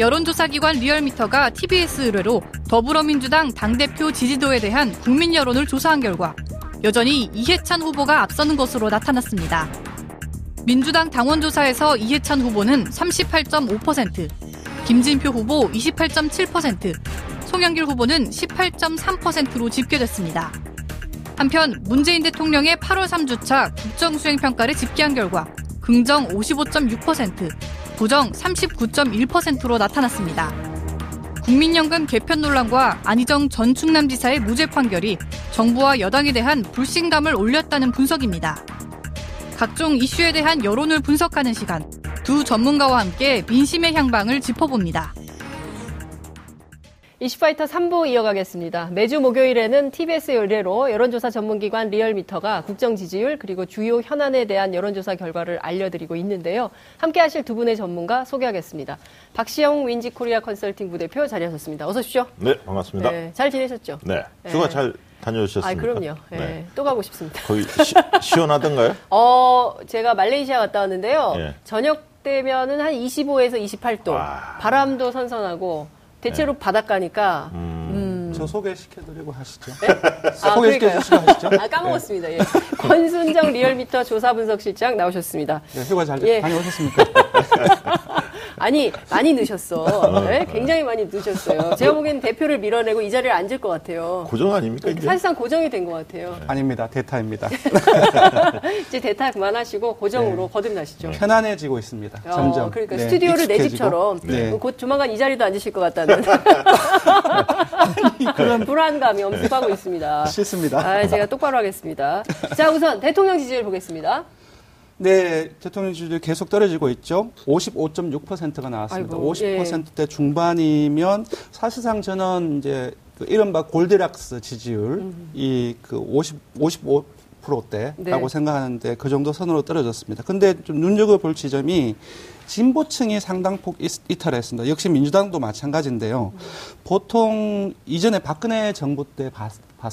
여론조사기관 리얼미터가 TBS 의뢰로 더불어민주당 당대표 지지도에 대한 국민 여론을 조사한 결과 여전히 이해찬 후보가 앞서는 것으로 나타났습니다. 민주당 당원조사에서 이해찬 후보는 38.5%, 김진표 후보 28.7%, 송영길 후보는 18.3%로 집계됐습니다. 한편 문재인 대통령의 8월 3주차 국정수행평가를 집계한 결과 긍정 55.6%, 부정 39.1%로 나타났습니다. 국민연금 개편 논란과 안희정 전 충남지사의 무죄 판결이 정부와 여당에 대한 불신감을 올렸다는 분석입니다. 각종 이슈에 대한 여론을 분석하는 시간, 두 전문가와 함께 민심의 향방을 짚어봅니다. 이슈파이터 3부 이어가겠습니다. 매주 목요일에는 TBS 의뢰로 여론조사 전문기관 리얼미터가 국정 지지율 그리고 주요 현안에 대한 여론조사 결과를 알려드리고 있는데요. 함께 하실 두 분의 전문가 소개하겠습니다. 박시영 윈지코리아 컨설팅 부대표 자리하셨습니다. 어서 오십시오. 네, 반갑습니다. 네, 잘 지내셨죠? 네. 휴가 네. 잘 다녀오셨습니까? 아, 그럼요. 네. 네. 또 가고 싶습니다. 거기 시, 원하던가요 어, 제가 말레이시아 갔다 왔는데요. 네. 저녁 되면은 한 25에서 28도. 와. 바람도 선선하고 대체로 네. 바닷가니까. 음. 음. 저 소개시켜드리고 하시죠. 네? 아, 소개시켜주시고 하시죠. 아, 까먹었습니다. 예. 권순정 리얼미터 조사분석실장 나오셨습니다. 네, 휴가 잘 예. 다녀오셨습니까? 아니 많이 넣으셨어. 네? 굉장히 많이 넣으셨어요. 제가 보기엔 대표를 밀어내고 이 자리에 앉을 것 같아요. 고정 아닙니까? 이제? 사실상 고정이 된 것 같아요. 네. 아닙니다. 대타입니다. 이제 대타 그만하시고 고정으로 네. 거듭나시죠. 편안해지고 있습니다. 어, 점점. 그러니까 네. 스튜디오를 내 집처럼 네. 곧 조만간 이 자리도 앉으실 것 같다는 그런 불안감이 엄습하고 있습니다. 싫습니다. 아, 제가 똑바로 하겠습니다. 자, 우선 대통령 지지율 보겠습니다. 네, 대통령 지지율 계속 떨어지고 있죠. 55.6%가 나왔습니다. 아이고, 50%대 예. 중반이면 사실상 저는 이제 그 이른바 골드락스 지지율이 그 50, 55 프로대라고 네. 생각하는데 그 정도 선으로 떨어졌습니다. 근데 좀 눈여겨볼 지점이 진보층이 상당폭 이탈했습니다. 역시 민주당도 마찬가지인데요. 음. 보통 이전에 박근혜 정부 때 봤,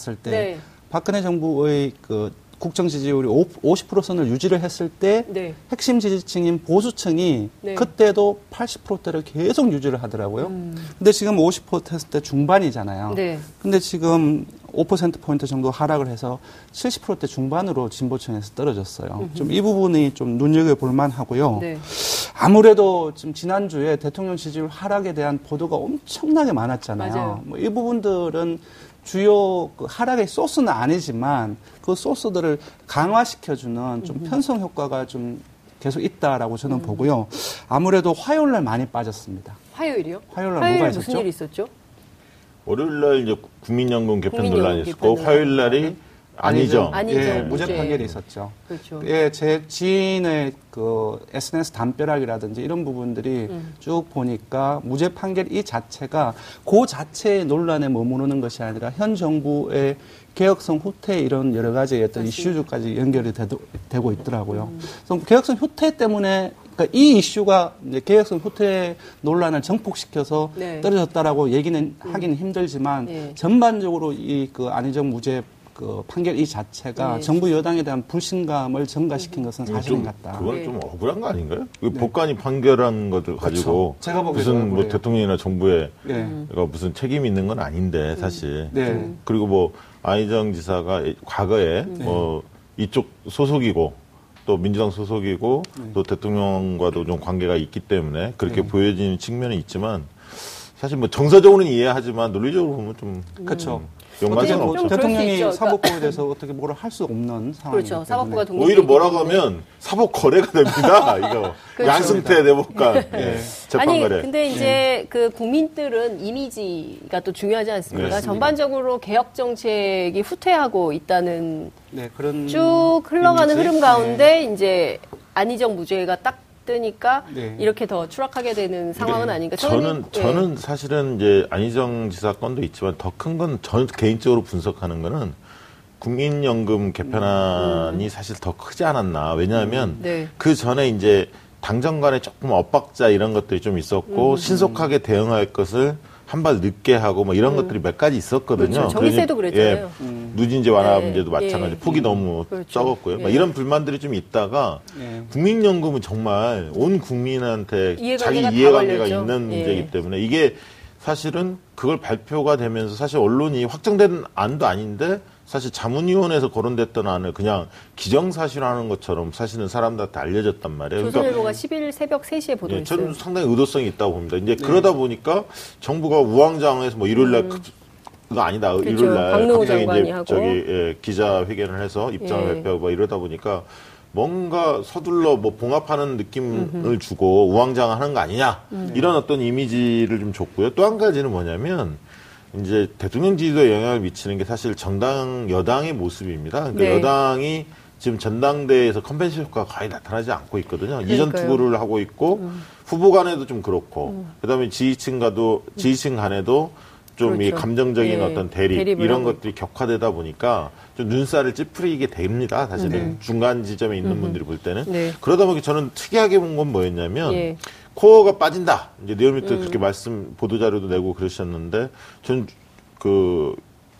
을때 네. 박근혜 정부의 그 국정 지지율이 50% 선을 유지를 했을 때 네. 핵심 지지층인 보수층이 네. 그때도 80%대를 계속 유지를 하더라고요. 음. 근데 지금 50% 했을 때 중반이잖아요. 네. 근데 지금 5% 포인트 정도 하락을 해서 70%대 중반으로 진보층에서 떨어졌어요. 좀 이 부분이 좀 눈여겨 볼 만하고요. 네. 아무래도 지금 지난주에 대통령 지지율 하락에 대한 보도가 엄청나게 많았잖아요. 뭐 이 부분들은 주요 그 하락의 소스는 아니지만 그 소스들을 강화시켜주는 좀 편성 효과가 좀 계속 있다라고 저는 음. 보고요. 아무래도 화요일 날 많이 빠졌습니다. 화요일이요? 화요일 날 뭐가 있었죠? 무슨 일이 있었죠? 월요일 날 이제 국민연금 개편 논란이 있었고 화요일 날이 아니죠. 아니죠. 예, 무죄 판결이 있었죠. 그렇죠. 예, 제 지인의 그 SNS 담벼락이라든지 이런 부분들이 음. 쭉 보니까 무죄 판결 이 자체가 그 자체의 논란에 머무르는 것이 아니라 현 정부의 개혁성 후퇴 이런 여러 가지 어떤 이슈까지 연결이 되도, 되고 있더라고요. 음. 그래서 개혁성 후퇴 때문에 그러니까 이 이슈가 이제 개혁성 후퇴 논란을 정폭시켜서 네. 떨어졌다라고 얘기는 음. 하기는 힘들지만 네. 전반적으로 이 그 안희정 무죄 그 판결 이 자체가 네. 정부 여당에 대한 불신감을 증가시킨 것은 음. 사실인 것 같다. 그건 네. 좀 억울한 거 아닌가요? 네. 법관이 판결한 것들 그렇죠. 가지고 제가 무슨 뭐 대통령이나 정부에 네. 무슨 책임이 있는 건 아닌데 음. 사실. 네. 그리고 뭐 안희정 지사가 과거에 네. 뭐 이쪽 소속이고 또 민주당 소속이고 네. 또 대통령과도 좀 관계가 있기 때문에 그렇게 보여지는 측면이 있지만 사실 뭐 정서적으로는 이해하지만 논리적으로 보면 좀 그렇죠. 음. 연관성 없죠. 대통령이 사법부에 대해서 어떻게 뭐를 할 수 없는 상황. 그렇죠. 사법부가 독립. 오히려 뭐라고 하면 사법 거래가 됩니다. 이거 그렇죠. 양승태 대법관 네. 네. 재판 아니 근데 이제 네. 그 국민들은 이미지가 또 중요하지 않습니까? 네. 전반적으로 개혁 정책이 후퇴하고 있다는 네, 그런 쭉 흘러가는 이미지? 흐름 가운데 네. 이제 안희정 무죄가 딱 뜨니까 네. 이렇게 더 추락하게 되는 상황은 네. 아닌가. 저는 네. 저는 사실은 이제 안희정 지사 건도 있지만 더 큰건 저는 개인적으로 분석하는 거는 국민연금 개편안이 음. 사실 더 크지 않았나. 왜냐하면 음. 네. 그 전에 이제 당정 간에 조금 엇박자 이런 것들이 좀 있었고 음. 신속하게 대응할 것을 한발 늦게 하고 뭐 이런 음. 것들이 몇 가지 있었거든요. 그렇죠. 정기세도 그랬잖아요. 예, 음. 누진제 완화 네. 문제도 마찬가지. 예. 폭이 너무 그렇죠. 적었고요. 예. 이런 불만들이 좀 있다가 예. 국민연금은 정말 온 국민한테 이해관계가 자기 이해관계가 있는 예. 문제이기 때문에 이게 사실은 그걸 발표가 되면서 사실 언론이 확정된 안도 아닌데 사실 자문위원회에서 거론됐던 안을 그냥 기정사실화하는 것처럼 사실은 사람들한테 알려졌단 말이에요. 조선일보가 그러니까 10일 새벽 3시에 보도했어요. 예, 저는 상당히 의도성이 있다고 봅니다. 이제 네. 그러다 보니까 정부가 우왕좌왕해서 뭐 일요일 날 음. 그거 아니다. 그렇죠. 일요일 날 갑자기 이제 하고. 저기 예, 기자 회견을 해서 입장을 예. 발표하고 이러다 보니까 뭔가 서둘러 뭐 봉합하는 느낌을 음흠. 주고 우왕좌왕하는 거 아니냐 음. 이런 어떤 이미지를 좀 줬고요. 또 한 가지는 뭐냐면 이제 대통령 지지도에 영향을 미치는 게 사실 정당 여당의 모습입니다. 그러니까 네. 여당이 지금 전당대회에서 컨벤션 효과가 거의 나타나지 않고 있거든요. 그러니까요. 이전 투구를 하고 있고 음. 후보 간에도 좀 그렇고 음. 그다음에 지지층과도 지지층 간에도 좀이 그렇죠. 감정적인 네. 어떤 대립 이런 것들이 격화되다 보니까 좀 눈살을 찌푸리게 됩니다. 사실은 네. 중간 지점에 있는 음 분들이 볼 때는 네. 그러다 보니 저는 특이하게 본 건 뭐였냐면 예. 코어가 빠진다. 이제 리얼미터 음. 그렇게 말씀 보도 자료도 내고 그러셨는데 전 그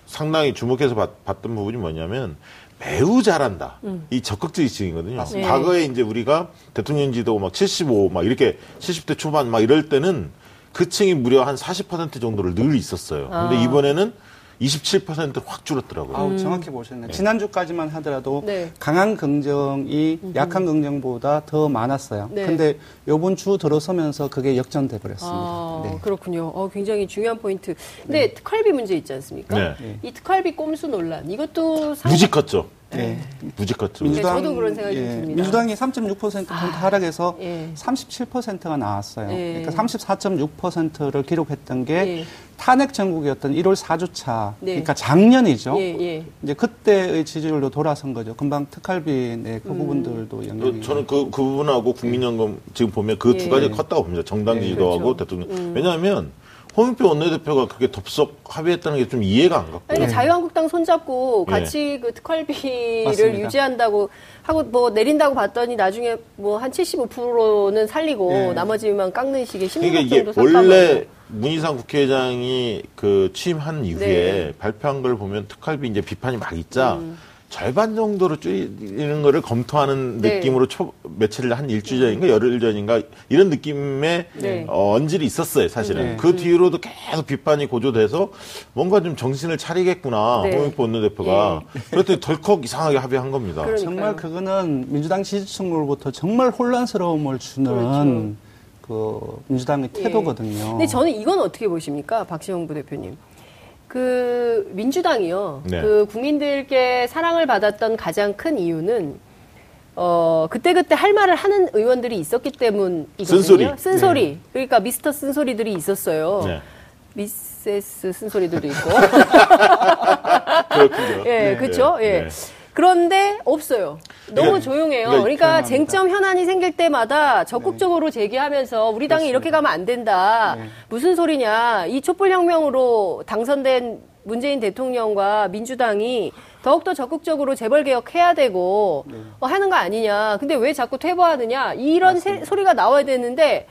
상당히 주목해서 봤, 봤던 부분이 뭐냐면 매우 잘한다. 음. 이 적극적 지층이거든요. 네. 과거에 이제 우리가 대통령 지도 막 75, 막 이렇게 70대 초반 막 이럴 때는 그 층이 무려 한 40% 정도를 늘 있었어요. 근데 아. 이번에는 27%확 줄었더라고요. 아우, 음. 정확히 보셨네. 네. 지난주까지만 하더라도 네. 강한 긍정이 음. 약한 긍정보다 더 많았어요. 네. 근데 요번 주 들어서면서 그게 역전돼 버렸습니다. 아, 네. 그렇군요. 어, 굉장히 중요한 포인트. 근데 네. 특활비 문제 있지 않습니까? 네. 이 특활비 꼼수 논란 이것도 상... 무지 컸죠. 네. 무지 컸죠. 민주당, 저도 그런 생각이 예, 듭니다. 민주당이 3.6% 아, 하락해서 예. 37%가 나왔어요. 예. 그러니까 34.6%를 기록했던 게 예. 탄핵 전국이었던 1월 4주차, 네. 그러니까 작년이죠. 예, 예. 이제 그때의 지지율로 돌아선 거죠. 금방 특활비 네, 그 음. 부분들도 영향이. 저는 그, 그 부분하고 국민연금 지금 보면 그 두 가지 예. 컸다고 봅니다. 정당 지지도하고 그렇죠. 대통령. 음. 왜냐하면 홍영표 원내대표가 그렇게 덥석 합의했다는 게 좀 이해가 안 갔고. 아니, 자유한국당 손잡고 예. 같이 그 특활비를 맞습니다. 유지한다고 하고 뭐 내린다고 봤더니 나중에 뭐 한 75%는 살리고 예. 나머지만 깎는 식의 심리 그러니까 이게 원래 문희상 국회의장이 그 취임한 이후에 네. 발표한 걸 보면 특활비 이제 비판이 막 있자 음. 절반 정도로 줄이는 거를 검토하는 네. 느낌으로 초, 며칠 한 일주일 전인가 열흘 전인가 이런 느낌의 네. 어, 언질이 있었어요 사실은 네. 그 뒤로도 계속 비판이 고조돼서 뭔가 좀 정신을 차리겠구나 네. 홍영표 원내대표가 네. 그랬더니 덜컥 이상하게 합의한 겁니다 그러니까요. 정말 그거는 민주당 지지층으로부터 정말 혼란스러움을 주는 그렇죠. 그 민주당의 예. 태도거든요. 예. 근데 저는 이건 어떻게 보십니까, 박시영 부대표님? 그 민주당이요. 네. 그 국민들께 사랑을 받았던 가장 큰 이유는 어 그때 그때 할 말을 하는 의원들이 있었기 때문이거든요. 쓴소리. 쓴소리. 네. 그러니까 미스터 쓴소리들이 있었어요. 네. 미세스 쓴소리들도 있고. 그렇군요. 예, 네. 그렇죠. 예. 네. 그런데 없어요. 너무 그러니까, 조용해요. 그러니까, 그러니까 쟁점 현안이 생길 때마다 적극적으로 네. 제기하면서 우리 당이. 이렇게 가면 안 된다. 네. 무슨 소리냐. 이 촛불혁명으로 당선된 문재인 대통령과 민주당이 더욱더 적극적으로 재벌 개혁해야 되고 네. 뭐 하는 거 아니냐. 근데 왜 자꾸 퇴보하느냐. 이런 세, 소리가 나와야 되는데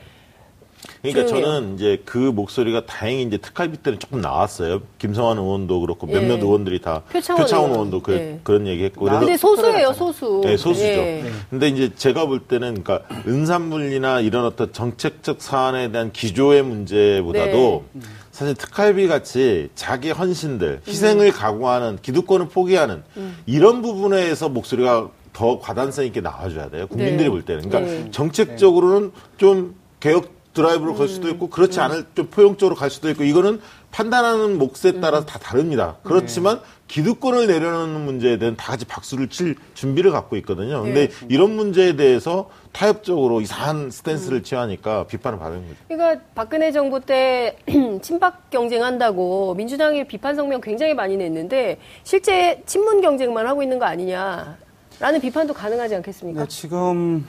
그러니까 조용해요. 저는 이제 그 목소리가 다행히 이제 특활비 때는 조금 나왔어요. 김성환 의원도 그렇고 예. 몇몇 의원들이 다 표창원, 표창원 의원도 그, 예. 그런 얘기 했고. 그래서 근데 소수예요, 소수. 네, 소수죠. 예. 근데 이제 제가 볼 때는 그러니까 은산분리나 이런 어떤 정책적 사안에 대한 기조의 문제보다도 네. 사실 특활비 같이 자기 헌신들, 희생을 음. 각오하는 기득권을 포기하는 음. 이런 부분에서 목소리가 더 과단성 있게 나와줘야 돼요. 국민들이 네. 볼 때는. 그러니까 네. 정책적으로는 좀 개혁 드라이브로 갈 수도 음. 있고 그렇지 음. 않을 좀 포용적으로 갈 수도 있고 이거는 판단하는 몫에 따라서 음. 다 다릅니다. 그렇지만 기득권을 내려놓는 문제에 대한 다 같이 박수를 칠 준비를 갖고 있거든요. 근데 네. 이런 문제에 대해서 타협적으로 이상한 스탠스를 취하니까 비판을 받는 거죠. 그러니까 박근혜 정부 때 친박 경쟁한다고 민주당이 비판 성명 굉장히 많이 냈는데 실제 친문 경쟁만 하고 있는 거 아니냐라는 비판도 가능하지 않겠습니까? 네, 지금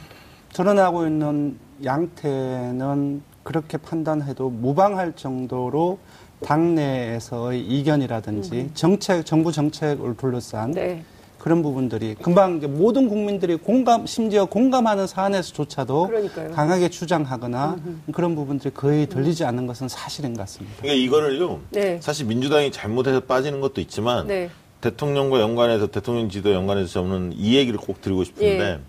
드러나고 있는 양태는 그렇게 판단해도 무방할 정도로 당내에서의 이견이라든지 음. 정책, 정부 정책을 둘러싼 네. 그런 부분들이 금방 모든 국민들이 공감 심지어 공감하는 사안에서조차도 그러니까요. 강하게 주장하거나 음흠. 그런 부분들이 거의 들리지 않는 것은 사실인 것 같습니다. 그러니까 이거를요. 네. 사실 민주당이 잘못해서 빠지는 것도 있지만 네. 대통령과 연관해서 대통령 지도 연관해서 저는 이 얘기를 꼭 드리고 싶은데 예.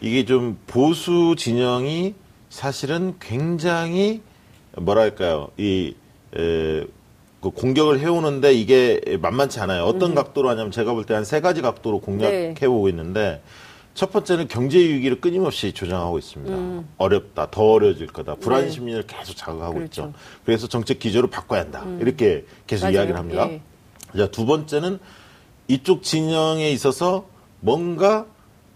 이게 좀 보수 진영이 사실은 굉장히 뭐랄까요 이 에, 그 공격을 해오는데 이게 만만치 않아요. 어떤 음. 각도로 하냐면 제가 볼 때 한 세 가지 각도로 공략해오고 네. 있는데 첫 번째는 경제 위기를 끊임없이 조장하고 있습니다. 음. 어렵다, 더 어려워질 거다, 불안 네. 심리를 계속 자극하고 그렇죠. 있죠. 그래서 정책 기조를 바꿔야 한다. 음. 이렇게 계속 맞아요. 이야기를 합니다. 예. 자, 두 번째는 이쪽 진영에 있어서 뭔가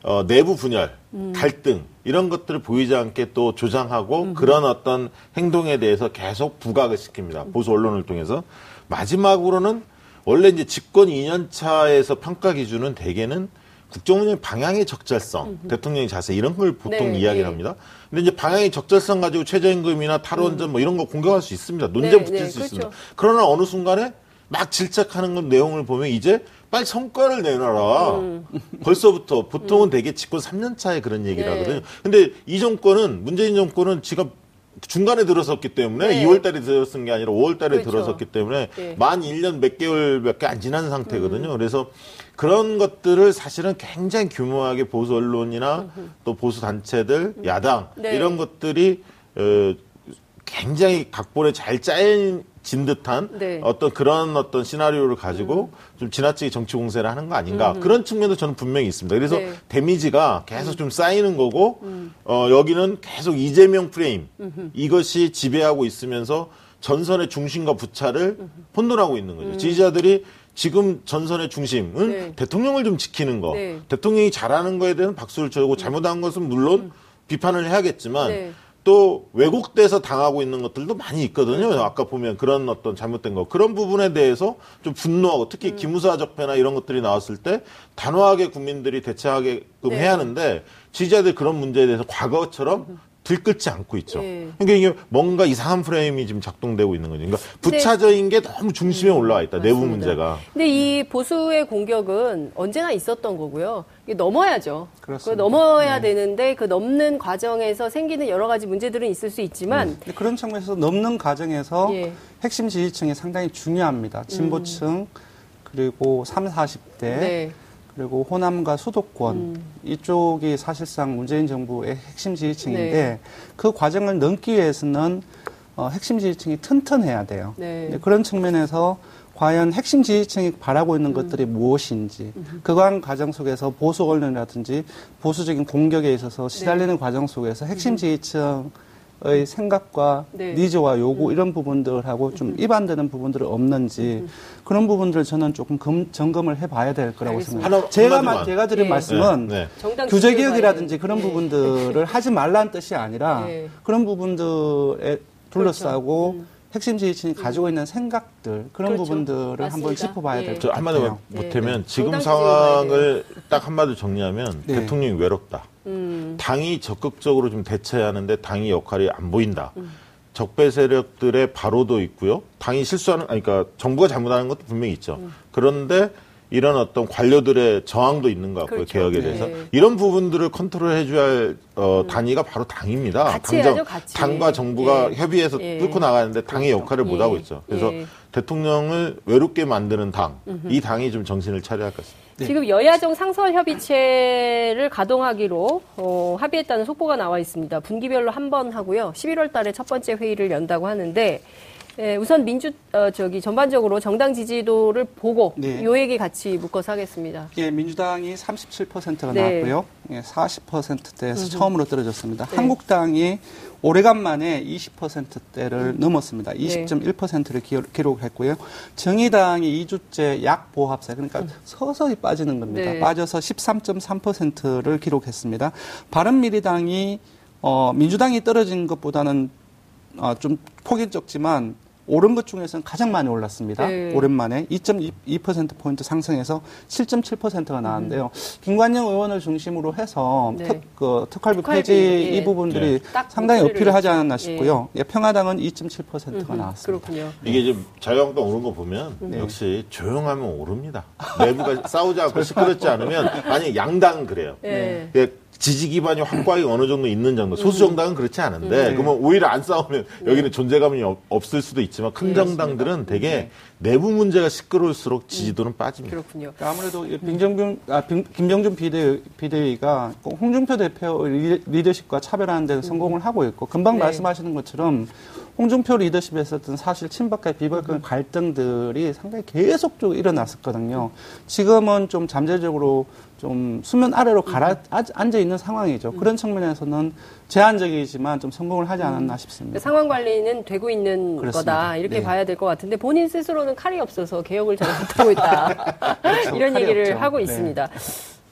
어, 내부 분열, 음. 갈등 이런 것들을 보이지 않게 또 조장하고 음. 그런 어떤 행동에 대해서 계속 부각을 시킵니다. 보수 언론을 통해서 마지막으로는 원래 이제 집권 2년 차에서 평가 기준은 대개는 국정운영 방향의 적절성, 음. 대통령의 자세 이런 걸 보통 네, 이야기를 네. 합니다. 근데 이제 방향의 적절성 가지고 최저임금이나 탈원전 음. 뭐 이런 거 공격할 수 있습니다. 논쟁 네, 붙일 네, 수 그렇죠. 있습니다. 그러나 어느 순간에 막 질책하는 건 내용을 보면 이제 빨리 성과를 내놔라. 음. 벌써부터 보통은 음. 되게 집권 3년 차에 그런 얘기를 네. 하거든요. 근데 이 정권은 문재인 정권은 지금 중간에 들어섰기 때문에 네. 2월 달에 들어선 게 아니라 5월 달에 그렇죠. 들어섰기 때문에 네. 만 1년 몇 개월 밖에 안 지난 상태거든요. 음. 그래서 그런 것들을 사실은 굉장히 규모하게 보수 언론이나 또 보수 단체들, 음. 야당 네. 이런 것들이 어, 굉장히 각본에 잘 짜인 진 듯한 네. 어떤 그런 어떤 시나리오를 가지고 음. 좀 지나치게 정치 공세를 하는 거 아닌가 음. 그런 측면도 저는 분명히 있습니다. 그래서 네. 데미지가 계속 음. 좀 쌓이는 거고 음. 어, 여기는 계속 이재명 프레임 이것이 지배하고 있으면서 전선의 중심과 부차를 혼돈하고 있는 거죠. 음. 지지자들이 지금 전선의 중심은 네. 대통령을 좀 지키는 거, 네. 대통령이 잘하는 거에 대한 박수를 쳐주고 잘못한 것은 물론 비판을 해야겠지만 네. 또 왜곡돼서 당하고 있는 것들도 많이 있거든요. 그렇죠. 아까 보면 그런 어떤 잘못된 거 그런 부분에 대해서 좀 분노하고 특히 음. 기무사 적폐나 이런 것들이 나왔을 때 단호하게 국민들이 대처하게끔 네. 해야 하는데 지지자들 그런 문제에 대해서 과거처럼 음. 들끓지 않고 있죠. 네. 그러니까 이게 뭔가 이상한 프레임이 지금 작동되고 있는 거죠. 그러니까 부차적인 게 너무 중심에 음, 올라와 있다. 맞습니다. 내부 문제가. 근데 이 보수의 공격은 언제나 있었던 거고요. 이게 넘어야죠. 그렇습니다. 넘어야 네. 되는데 그 넘는 과정에서 생기는 여러 가지 문제들은 있을 수 있지만 네. 그런 측면에서 넘는 과정에서 예. 핵심 지지층이 상당히 중요합니다. 진보층 음. 그리고 3, 40대 네. 그리고 호남과 수도권 음. 이쪽이 사실상 문재인 정부의 핵심 지지층인데 네. 그 과정을 넘기 위해서는 어, 핵심 지지층이 튼튼해야 돼요. 네. 그런 측면에서 과연 핵심 지지층이 바라고 있는 음. 것들이 무엇인지 음. 그간 과정 속에서 보수 언론이라든지 보수적인 공격에 있어서 시달리는 네. 과정 속에서 핵심 음. 지지층 의 생각과 네. 니즈와 요구 음. 이런 부분들하고 좀 음. 입안되는 부분들이 없는지 음. 그런 부분들을 저는 조금 금, 점검을 해봐야 될 거라고 생각합니다. 제가 마, 제가 드린 네. 말씀은 네. 네. 규제 개혁이라든지 그런 네. 부분들을 하지 말라는 뜻이 아니라 네. 그런 부분들에 둘러싸고 그렇죠. 음. 핵심 지지층이 음. 가지고 있는 생각들 그런 그렇죠. 부분들을 맞습니다. 한번 짚어봐야 될것 같아요. 한마디로 못하면 지금 상황을 딱 한마디로 정리하면 대통령이 외롭다. 음. 당이 적극적으로 좀 대처해야 하는데 당이 역할이 안 보인다. 음. 적배 세력들의 바로도 있고요. 당이 실수하는, 아니, 그러니까 정부가 잘못하는 것도 분명히 있죠. 음. 그런데 이런 어떤 관료들의 저항도 있는 것 같고요. 그렇죠. 개혁에 대해서. 네. 이런 부분들을 컨트롤 해줘야 할 어, 음. 단위가 바로 당입니다. 같이 당정, 해야죠, 같이. 당과 정부가 예. 협의해서 예. 뚫고 나가는데 당의 그렇죠. 역할을 못 하고 예. 있죠. 그래서 예. 대통령을 외롭게 만드는 당, 음흠. 이 당이 좀 정신을 차려야 할 것 같습니다. 네. 지금 여야정 상설협의체를 가동하기로 어, 합의했다는 속보가 나와 있습니다. 분기별로 한 번 하고요. 11월 달에 첫 번째 회의를 연다고 하는데 예, 우선 민주 어, 저기 전반적으로 정당 지지도를 보고 네. 요 얘기 같이 묶어서 하겠습니다. 예, 민주당이 37%가 네. 나왔고요. 예, 40%대에서 처음으로 떨어졌습니다. 네. 한국당이 오래간만에 20%대를 음. 넘었습니다. 20.1%를 기록했고요. 정의당이 2주째 약 보합세 그러니까 음. 서서히 빠지는 겁니다. 네. 빠져서 13.3%를 기록했습니다. 바른미래당이 어, 민주당이 떨어진 것보다는 어, 좀 폭이 적지만 오른 것 중에서는 가장 많이 올랐습니다. 네. 오랜만에 2.2%포인트 상승해서 7.7%가 나왔는데요. 음. 김관영 의원을 중심으로 해서 네. 특, 그, 특활비 폐지 예. 이 부분들이 네. 상당히 어필을 하지 않았나 싶고요. 예. 평화당은 2.7%가 나왔습니다. 그렇군요. 이게 이제 자유한국당 오른 거 보면 네. 역시 조용하면 오릅니다. 내부가 싸우지 않고 시끄럽지 않으면 아니 양당은 그래요. 네. 지지 기반이 확고하게 어느 정도 있는 정도. 소수 정당은 그렇지 않은데 음. 그러면 오히려 안 싸우면 여기는 존재감이 없을 수도 있지만 큰 네, 정당들은 되게 네. 내부 문제가 시끄러울수록 지지도는 음. 빠집니다. 그렇군요. 그러니까 아무래도 김정준 아, 김정준 비대, 비대위가 홍준표 대표 리더십과 차별하는 데는 성공을 하고 있고 금방 네. 말씀하시는 것처럼 홍준표 리더십에 있었던 사실 친박과 비박의 갈등들이 상당히 계속적으로 일어났었거든요. 지금은 좀 잠재적으로 좀 수면 아래로 가라 앉아 있는 상황이죠. 그런 측면에서는 제한적이지만 좀 성공을 하지 않았나 싶습니다. 상황 관리는 되고 있는 그렇습니다. 거다 이렇게 네. 봐야 될 것 같은데 본인 스스로는 칼이 없어서 개혁을 잘 못하고 있다 그렇죠. 이런 얘기를 없죠. 하고 네. 있습니다.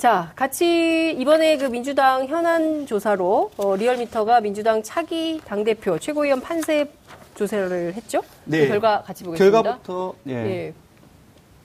자, 같이 이번에 그 민주당 현안 조사로 어, 리얼미터가 민주당 차기 당대표 최고위원 판세 조사를 했죠? 네. 그 결과 같이 보겠습니다. 결과부터 예. 예.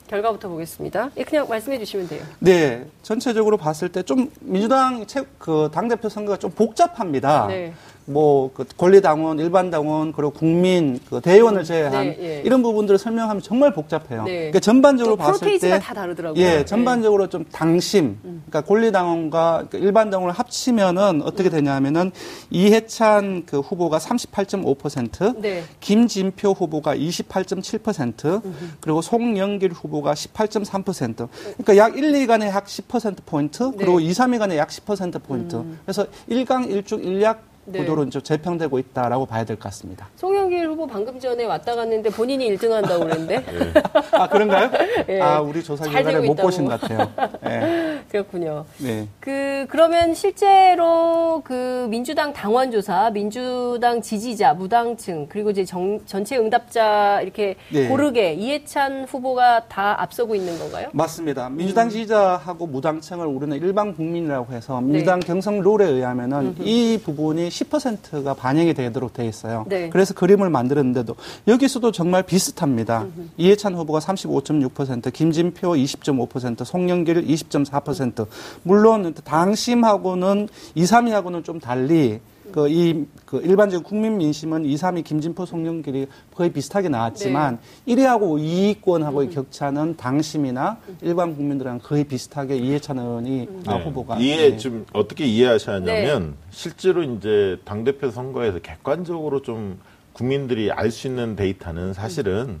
결과부터 보겠습니다. 예, 그냥 말씀해 주시면 돼요. 네. 전체적으로 봤을 때 좀 민주당 그 당대표 선거가 좀 복잡합니다. 네. 뭐 그 권리당원, 일반당원 그리고 국민 그 대의원을 제외한 네, 예. 이런 부분들을 설명하면 정말 복잡해요. 네. 그러니까 전반적으로 봤을 때다 다르더라고요. 예, 네. 전반적으로 네. 좀 당심, 음. 그러니까 권리당원과 그 일반당원을 합치면은 어떻게 되냐면은 이해찬 그 후보가 38.5%, 네. 김진표 후보가 28.7%, 음. 그리고 송영길 후보가 18.3%. 그러니까 약 1, 2간에 약 10% 포인트, 그리고 2, 3위간에 약 10% 포인트. 음. 그래서 1강 1중 1약 네. 구도로 좀 재평되고 있다라고 봐야 될 것 같습니다. 송영길 후보 방금 전에 왔다 갔는데 본인이 1등 한다고 그랬는데. 네. 아, 그런가요? 네. 아, 우리 조사 결과를 못 보신 것 같아요. 네. 그렇군요. 네. 그, 그러면 실제로 그 민주당 당원 조사, 민주당 지지자, 무당층, 그리고 이제 정, 전체 응답자 이렇게 네. 고르게 이해찬 후보가 다 앞서고 있는 건가요? 맞습니다. 민주당 음. 지지자하고 무당층을 우리는 일반 국민이라고 해서 민주당 네. 경선 룰에 의하면은 음흠. 이 부분이 10%가 반영이 되도록 돼 있어요. 네. 그래서 그림을 만들었는데도 여기서도 정말 비슷합니다. 음흠. 이해찬 후보가 35.6%, 김진표 20.5%, 송영길 20.4%. 물론 당심하고는 2, 3위하고는 좀 달리 그, 이, 그, 일반적인 국민 민심은 2, 3위 김진표, 송영길이 거의 비슷하게 나왔지만 네. 1위하고 2위권하고의 음. 격차는 당심이나 일반 국민들랑 거의 비슷하게 이해찬 의원이 음. 네. 후보가. 이해, 네. 좀 어떻게 이해하셔야 하냐면 네. 실제로 이제 당 대표 선거에서 객관적으로 좀 국민들이 알 수 있는 데이터는 사실은 음.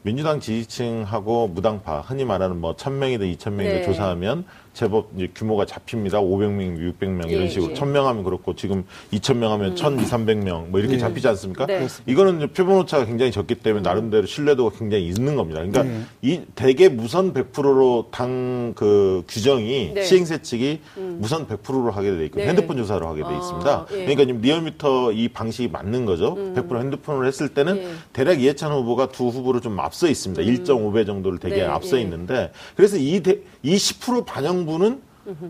민주당 지지층하고 무당파 흔히 말하는 뭐 1000명이든 2000명이든 네. 조사하면 제법 이제 규모가 잡힙니다. 500명, 600명 이런 예, 식으로 예. 1000명 하면 그렇고 지금 2000명 하면 음. 1200, 300명 뭐 이렇게 네. 잡히지 않습니까? 네. 이거는 표본 오차가 굉장히 적기 때문에 나름대로 신뢰도가 굉장히 있는 겁니다. 그러니까 네. 이 대개 무선 100%로 당 그 규정이 네. 시행세 측이 음. 무선 100%로 하게 돼 있고 네. 핸드폰 조사로 하게 돼 아, 있습니다. 아, 예. 그러니까 지금 리얼미터 이 방식이 맞는 거죠. 음. 100% 핸드폰으로 했을 때는 예. 대략 이해찬 후보가 두 후보를 좀 앞서 있습니다. 음. 1.5배 정도를 되게 네, 앞서 예. 있는데 그래서 이, 대, 이10% 반영 분은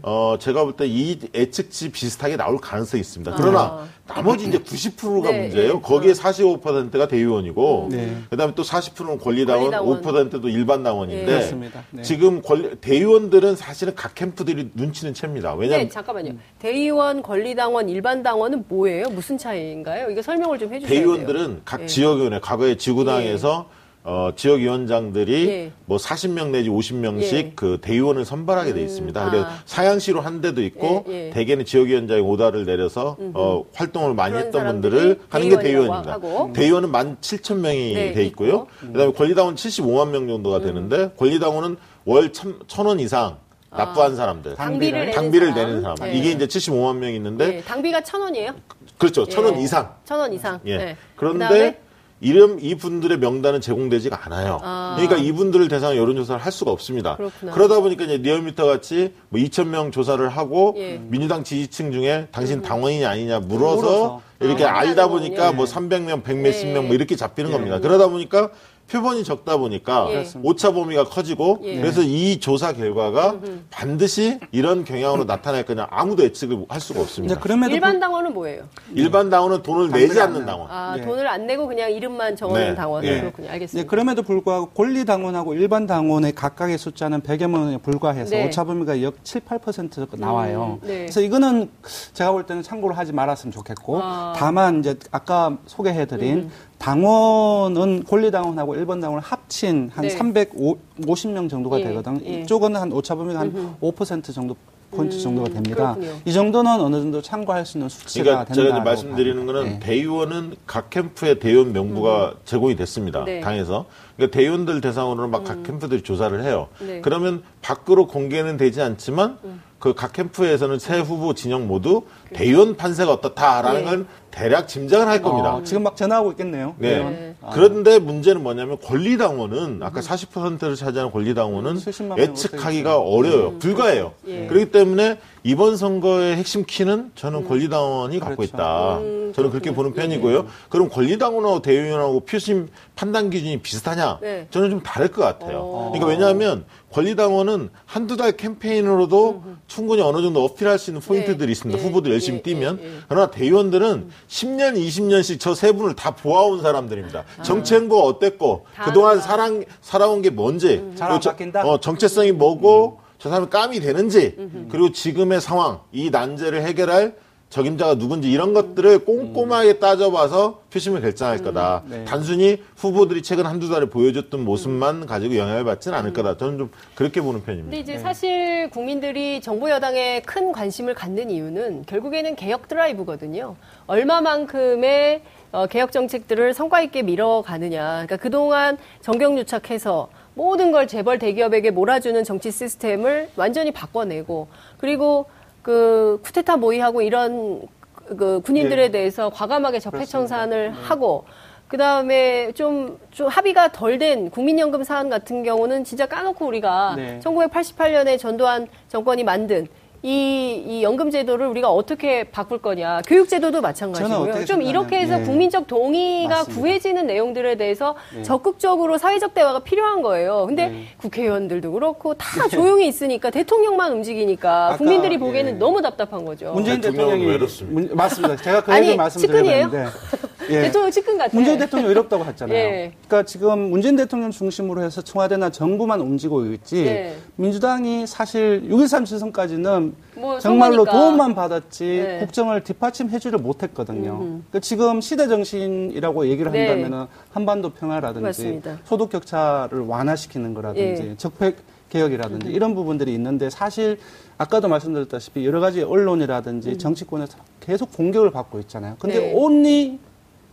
어, 제가 볼 때 이 예측치 비슷하게 나올 가능성이 있습니다. 그러나 아. 나머지 이제 90%가 네, 문제예요. 네. 거기에 45%가 대의원이고, 네. 그 다음에 또 40%는 권리당원, 권리당원. 5%도 일반 당원인데, 네. 네. 지금 권리, 대의원들은 사실은 각 캠프들이 눈치는 챕니다. 왜냐면 네, 잠깐만요. 음. 대의원, 권리당원, 일반 당원은 뭐예요? 무슨 차이인가요? 이거 설명을 좀 해주세요. 대의원들은 각 네. 지역위원회, 과거에 지구당에서 어, 지역위원장들이 예. 뭐 40명 내지 50명씩 예. 그 대의원을 선발하게 돼 음, 있습니다. 음, 그래서 아. 사양시로 한 데도 있고 예, 예. 대개는 지역위원장이 오다를 내려서 어, 활동을 많이 했던 분들을 하는 게 대의원입니다. 하고. 대의원은 만 7천 명이 네, 돼 있고요. 있고. 그다음에 권리당원 75만 명 정도가 음. 되는데 권리당원은 월 천, 천 이상 납부한 아. 사람들. 당비를, 당비를 내는 사람. 네. 이게 이제 75만 명 있는데. 네. 당비가 천 원이에요? 그렇죠. 천원 예. 이상. 천원 이상. 예. 네. 그런데 이름 이분들의 명단은 제공되지가 않아요. 아. 그러니까 이분들을 대상으로 여론조사를 할 수가 없습니다. 그렇구나. 그러다 보니까 이제 리얼미터 같이 뭐 2천 명 조사를 하고 예. 민주당 지지층 중에 당신 음. 당원이냐 아니냐 물어서, 물어서. 이렇게 아, 알다 보니까 예. 뭐 300명, 100 몇십 명 뭐 이렇게 잡히는 예. 겁니다. 그러다 보니까 표본이 적다 보니까 예. 오차 범위가 커지고 예. 그래서 이 조사 결과가 음흠. 반드시 이런 경향으로 나타날 거냐 아무도 예측을 할 수가 없습니다. 그럼에도 일반 당원은 뭐예요? 일반 당원은 돈을 내지 않는 당원. 아, 예. 돈을 안 내고 그냥 이름만 적어놓은 네. 당원. 예. 그렇군요. 알겠습니다. 네, 그럼에도 불구하고 권리 당원하고 일반 당원의 각각의 숫자는 100여 명에 불과해서 네. 오차 범위가 약 7, 8% 나와요. 음, 네. 그래서 이거는 제가 볼 때는 참고로 하지 말았으면 좋겠고 아. 다만 이제 아까 소개해 드린 음. 당원은 권리당원하고 일본 당원을 합친 한 네. 350명 정도가 예, 되거든. 예. 이쪽은 한 오차범위가 한 5% 정도 포인트 음, 정도가 됩니다. 그렇군요. 이 정도는 어느 정도 참고할 수 있는 수치가 그러니까 된다. 제가 말씀드리는 거는 네. 대의원은 각 캠프의 대의원 명부가 음. 제공이 됐습니다. 네. 당에서. 그러니까 대의원들 대상으로 막각 음. 캠프들이 조사를 해요. 네. 그러면 밖으로 공개는 되지 않지만 음. 그각 캠프에서는 새 후보 진영 모두. 대의원 판세가 어떻다라는 네. 건 대략 짐작을 할 겁니다. 아, 지금 막 전화하고 있겠네요. 네. 네. 아. 그런데 문제는 뭐냐면 권리당원은 아까 40%를 차지하는 권리당원은 예측하기가 어려워요. 음, 불가해요. 그렇죠. 예. 그렇기 때문에 이번 선거의 핵심 키는 저는 음. 권리당원이 그렇죠. 갖고 있다. 음, 저는 그렇게 보는 편이고요. 네. 그럼 권리당원하고 대의원하고 표심 판단 기준이 비슷하냐? 네. 저는 좀 다를 것 같아요. 어. 그러니까 왜냐하면 권리당원은 한두 달 캠페인으로도 음. 충분히 어느 정도 어필할 수 있는 포인트들이 네. 있습니다. 예. 후보들 열심히 예. 뛰면. 예. 그러나 대의원들은 음. 10년, 20년씩 저 세 분을 다 보아온 사람들입니다. 아. 정치 행보가 어땠고, 그동안 살아, 살아온 게 뭔지, 음. 잘안 바뀐다? 어, 정체성이 뭐고, 저 사람이 감이 되는지, 그리고 지금의 상황, 이 난제를 해결할 적임자가 누군지 이런 것들을 꼼꼼하게 따져봐서 표심을 결정할 거다. 음, 네. 단순히 후보들이 최근 한두 달에 보여줬던 모습만 가지고 영향을 받지는 않을 거다. 저는 좀 그렇게 보는 편입니다. 근데 이제 네. 사실 국민들이 정부 여당에 큰 관심을 갖는 이유는 결국에는 개혁 드라이브거든요. 얼마만큼의 어, 개혁 정책들을 성과 있게 밀어가느냐. 그러니까 그동안 정경유착해서 모든 걸 재벌 대기업에게 몰아주는 정치 시스템을 완전히 바꿔내고 그리고 그 쿠데타 모의하고 이런 그 군인들에 네. 대해서 과감하게 적폐청산을 네. 하고 그 다음에 좀, 좀 합의가 덜 된 국민연금 사안 같은 경우는 진짜 까놓고 우리가 네. 1988년에 전두환 정권이 만든 이, 이 연금 제도를 우리가 어떻게 바꿀 거냐. 교육 제도도 마찬가지고요. 좀 이렇게 해서 예. 국민적 동의가 맞습니다. 구해지는 내용들에 대해서 예. 적극적으로 사회적 대화가 필요한 거예요. 근데 예. 국회의원들도 그렇고 다 네. 조용히 있으니까 대통령만 움직이니까 아까, 국민들이 보기에는 예. 너무 답답한 거죠. 문재인 대통령이 외롭습니다. 맞습니다. 제가 그 얘기 말씀드렸는데 예. 대통령 측근 같아요. 문재인 대통령 외롭다고 했잖아요. 예. 그러니까 지금 문재인 대통령 중심으로 해서 청와대나 정부만 움직이고 있지 예. 민주당이 사실 6.13 지선까지는 뭐 정말로 선거니까. 도움만 받았지 네. 국정을 뒷받침해주를 못했거든요. 그러니까 지금 시대 정신이라고 얘기를 네. 한다면 은 한반도 평화라든지 맞습니다. 소득 격차를 완화시키는 거라든지 예. 적폐 개혁이라든지 음. 이런 부분들이 있는데 사실 아까도 말씀드렸다시피 여러 가지 언론이라든지 음. 정치권에서 계속 공격을 받고 있잖아요. 근데 네. 온리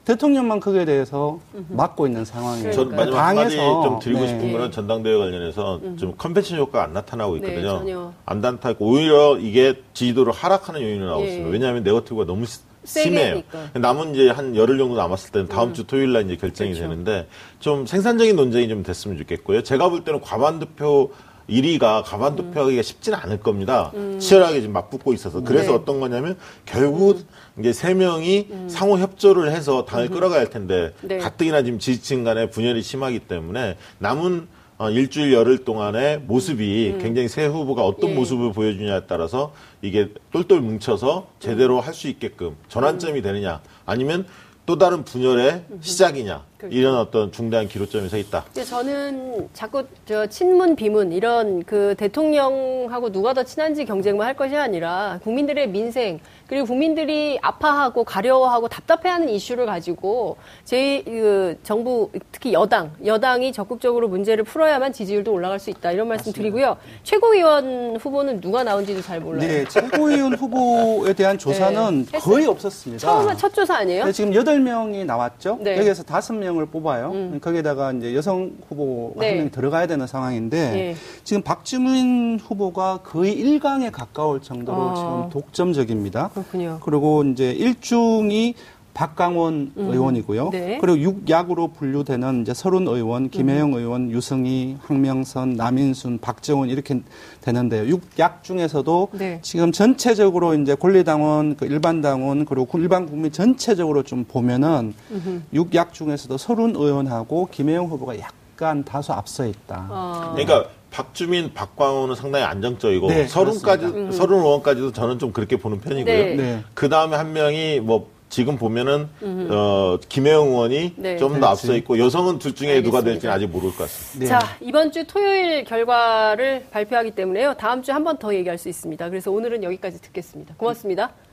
대통령만 그에 대해서 맡고 있는 상황이에요. 전 마지막 한마디 좀 드리고 네. 싶은 거는 전당대회 관련해서 음. 좀 컨벤션 효과가 안 나타나고 네, 있거든요. 네, 안 나타나고 오히려 이게 지지도를 하락하는 요인이 나오고 예. 있습니다. 왜냐하면 네거티브가 너무 심해요. 남은 이제 한 열흘 정도 남았을 때는 다음 음. 주 토요일 날 이제 결정이 그렇죠. 되는데 좀 생산적인 논쟁이 좀 됐으면 좋겠고요. 제가 볼 때는 과반 투표 1위가 가만 투표하기가 음. 쉽지는 않을 겁니다. 음. 치열하게 지금 맞붙고 있어서. 그래서 네. 어떤 거냐면 결국 음. 이제 세 명이 음. 상호 협조를 해서 당을 음. 끌어가야 할 텐데 네. 가뜩이나 지금 지지층 간의 분열이 심하기 때문에 남은 어, 일주일 열흘 동안의 모습이 음. 굉장히 새 후보가 어떤 예. 모습을 보여주냐에 따라서 이게 똘똘 뭉쳐서 제대로 할 수 있게끔 전환점이 되느냐 아니면 또 다른 분열의 시작이냐. 이런 어떤 중대한 기로점에 서 있다. 저는 자꾸 저 친문 비문 이런 그 대통령하고 누가 더 친한지 경쟁만 할 것이 아니라 국민들의 민생 그리고 국민들이 아파하고 가려워하고 답답해하는 이슈를 가지고 제 그 정부 특히 여당 여당이 적극적으로 문제를 풀어야만 지지율도 올라갈 수 있다 이런 말씀 맞습니다. 드리고요. 최고위원 후보는 누가 나온지도 잘 몰라요. 네, 최고위원 후보에 대한 조사는 네, 거의 없었습니다. 처음 첫 조사 아니에요? 네, 지금 8명이 나왔죠. 네. 여기에서 5명 명을 뽑아요. 음. 거기에다가 이제 여성 후보 네. 한 명이 들어가야 되는 상황인데 네. 지금 박주민 후보가 거의 1강에 가까울 정도로 아. 지금 독점적입니다. 그렇군요. 그리고 이제 일중이 박강원 음. 의원이고요. 네. 그리고 육약으로 분류되는 이제 서른 의원, 김혜영 음. 의원, 유승희, 황명선, 남인순, 박정훈 이렇게 되는데요. 육약 중에서도 네. 지금 전체적으로 이제 권리당원, 그 일반당원 그리고 일반 국민 전체적으로 좀 보면은 육약 중에서도 서른 의원하고 김혜영 후보가 약간 다소 앞서 있다. 어. 그러니까 박주민, 박광호는 상당히 안정적이고 네, 서른까지 음. 서른 의원까지도 저는 좀 그렇게 보는 편이고요. 네. 네. 그 다음에 한 명이 뭐 지금 보면은 어, 김혜영 의원이 네. 좀더 앞서 있고 여성은 둘 중에 알겠습니다. 누가 될지는 아직 모를 것 같습니다. 네. 자 이번 주 토요일 결과를 발표하기 때문에요. 다음 주에 한번 더 얘기할 수 있습니다. 그래서 오늘은 여기까지 듣겠습니다. 고맙습니다. 오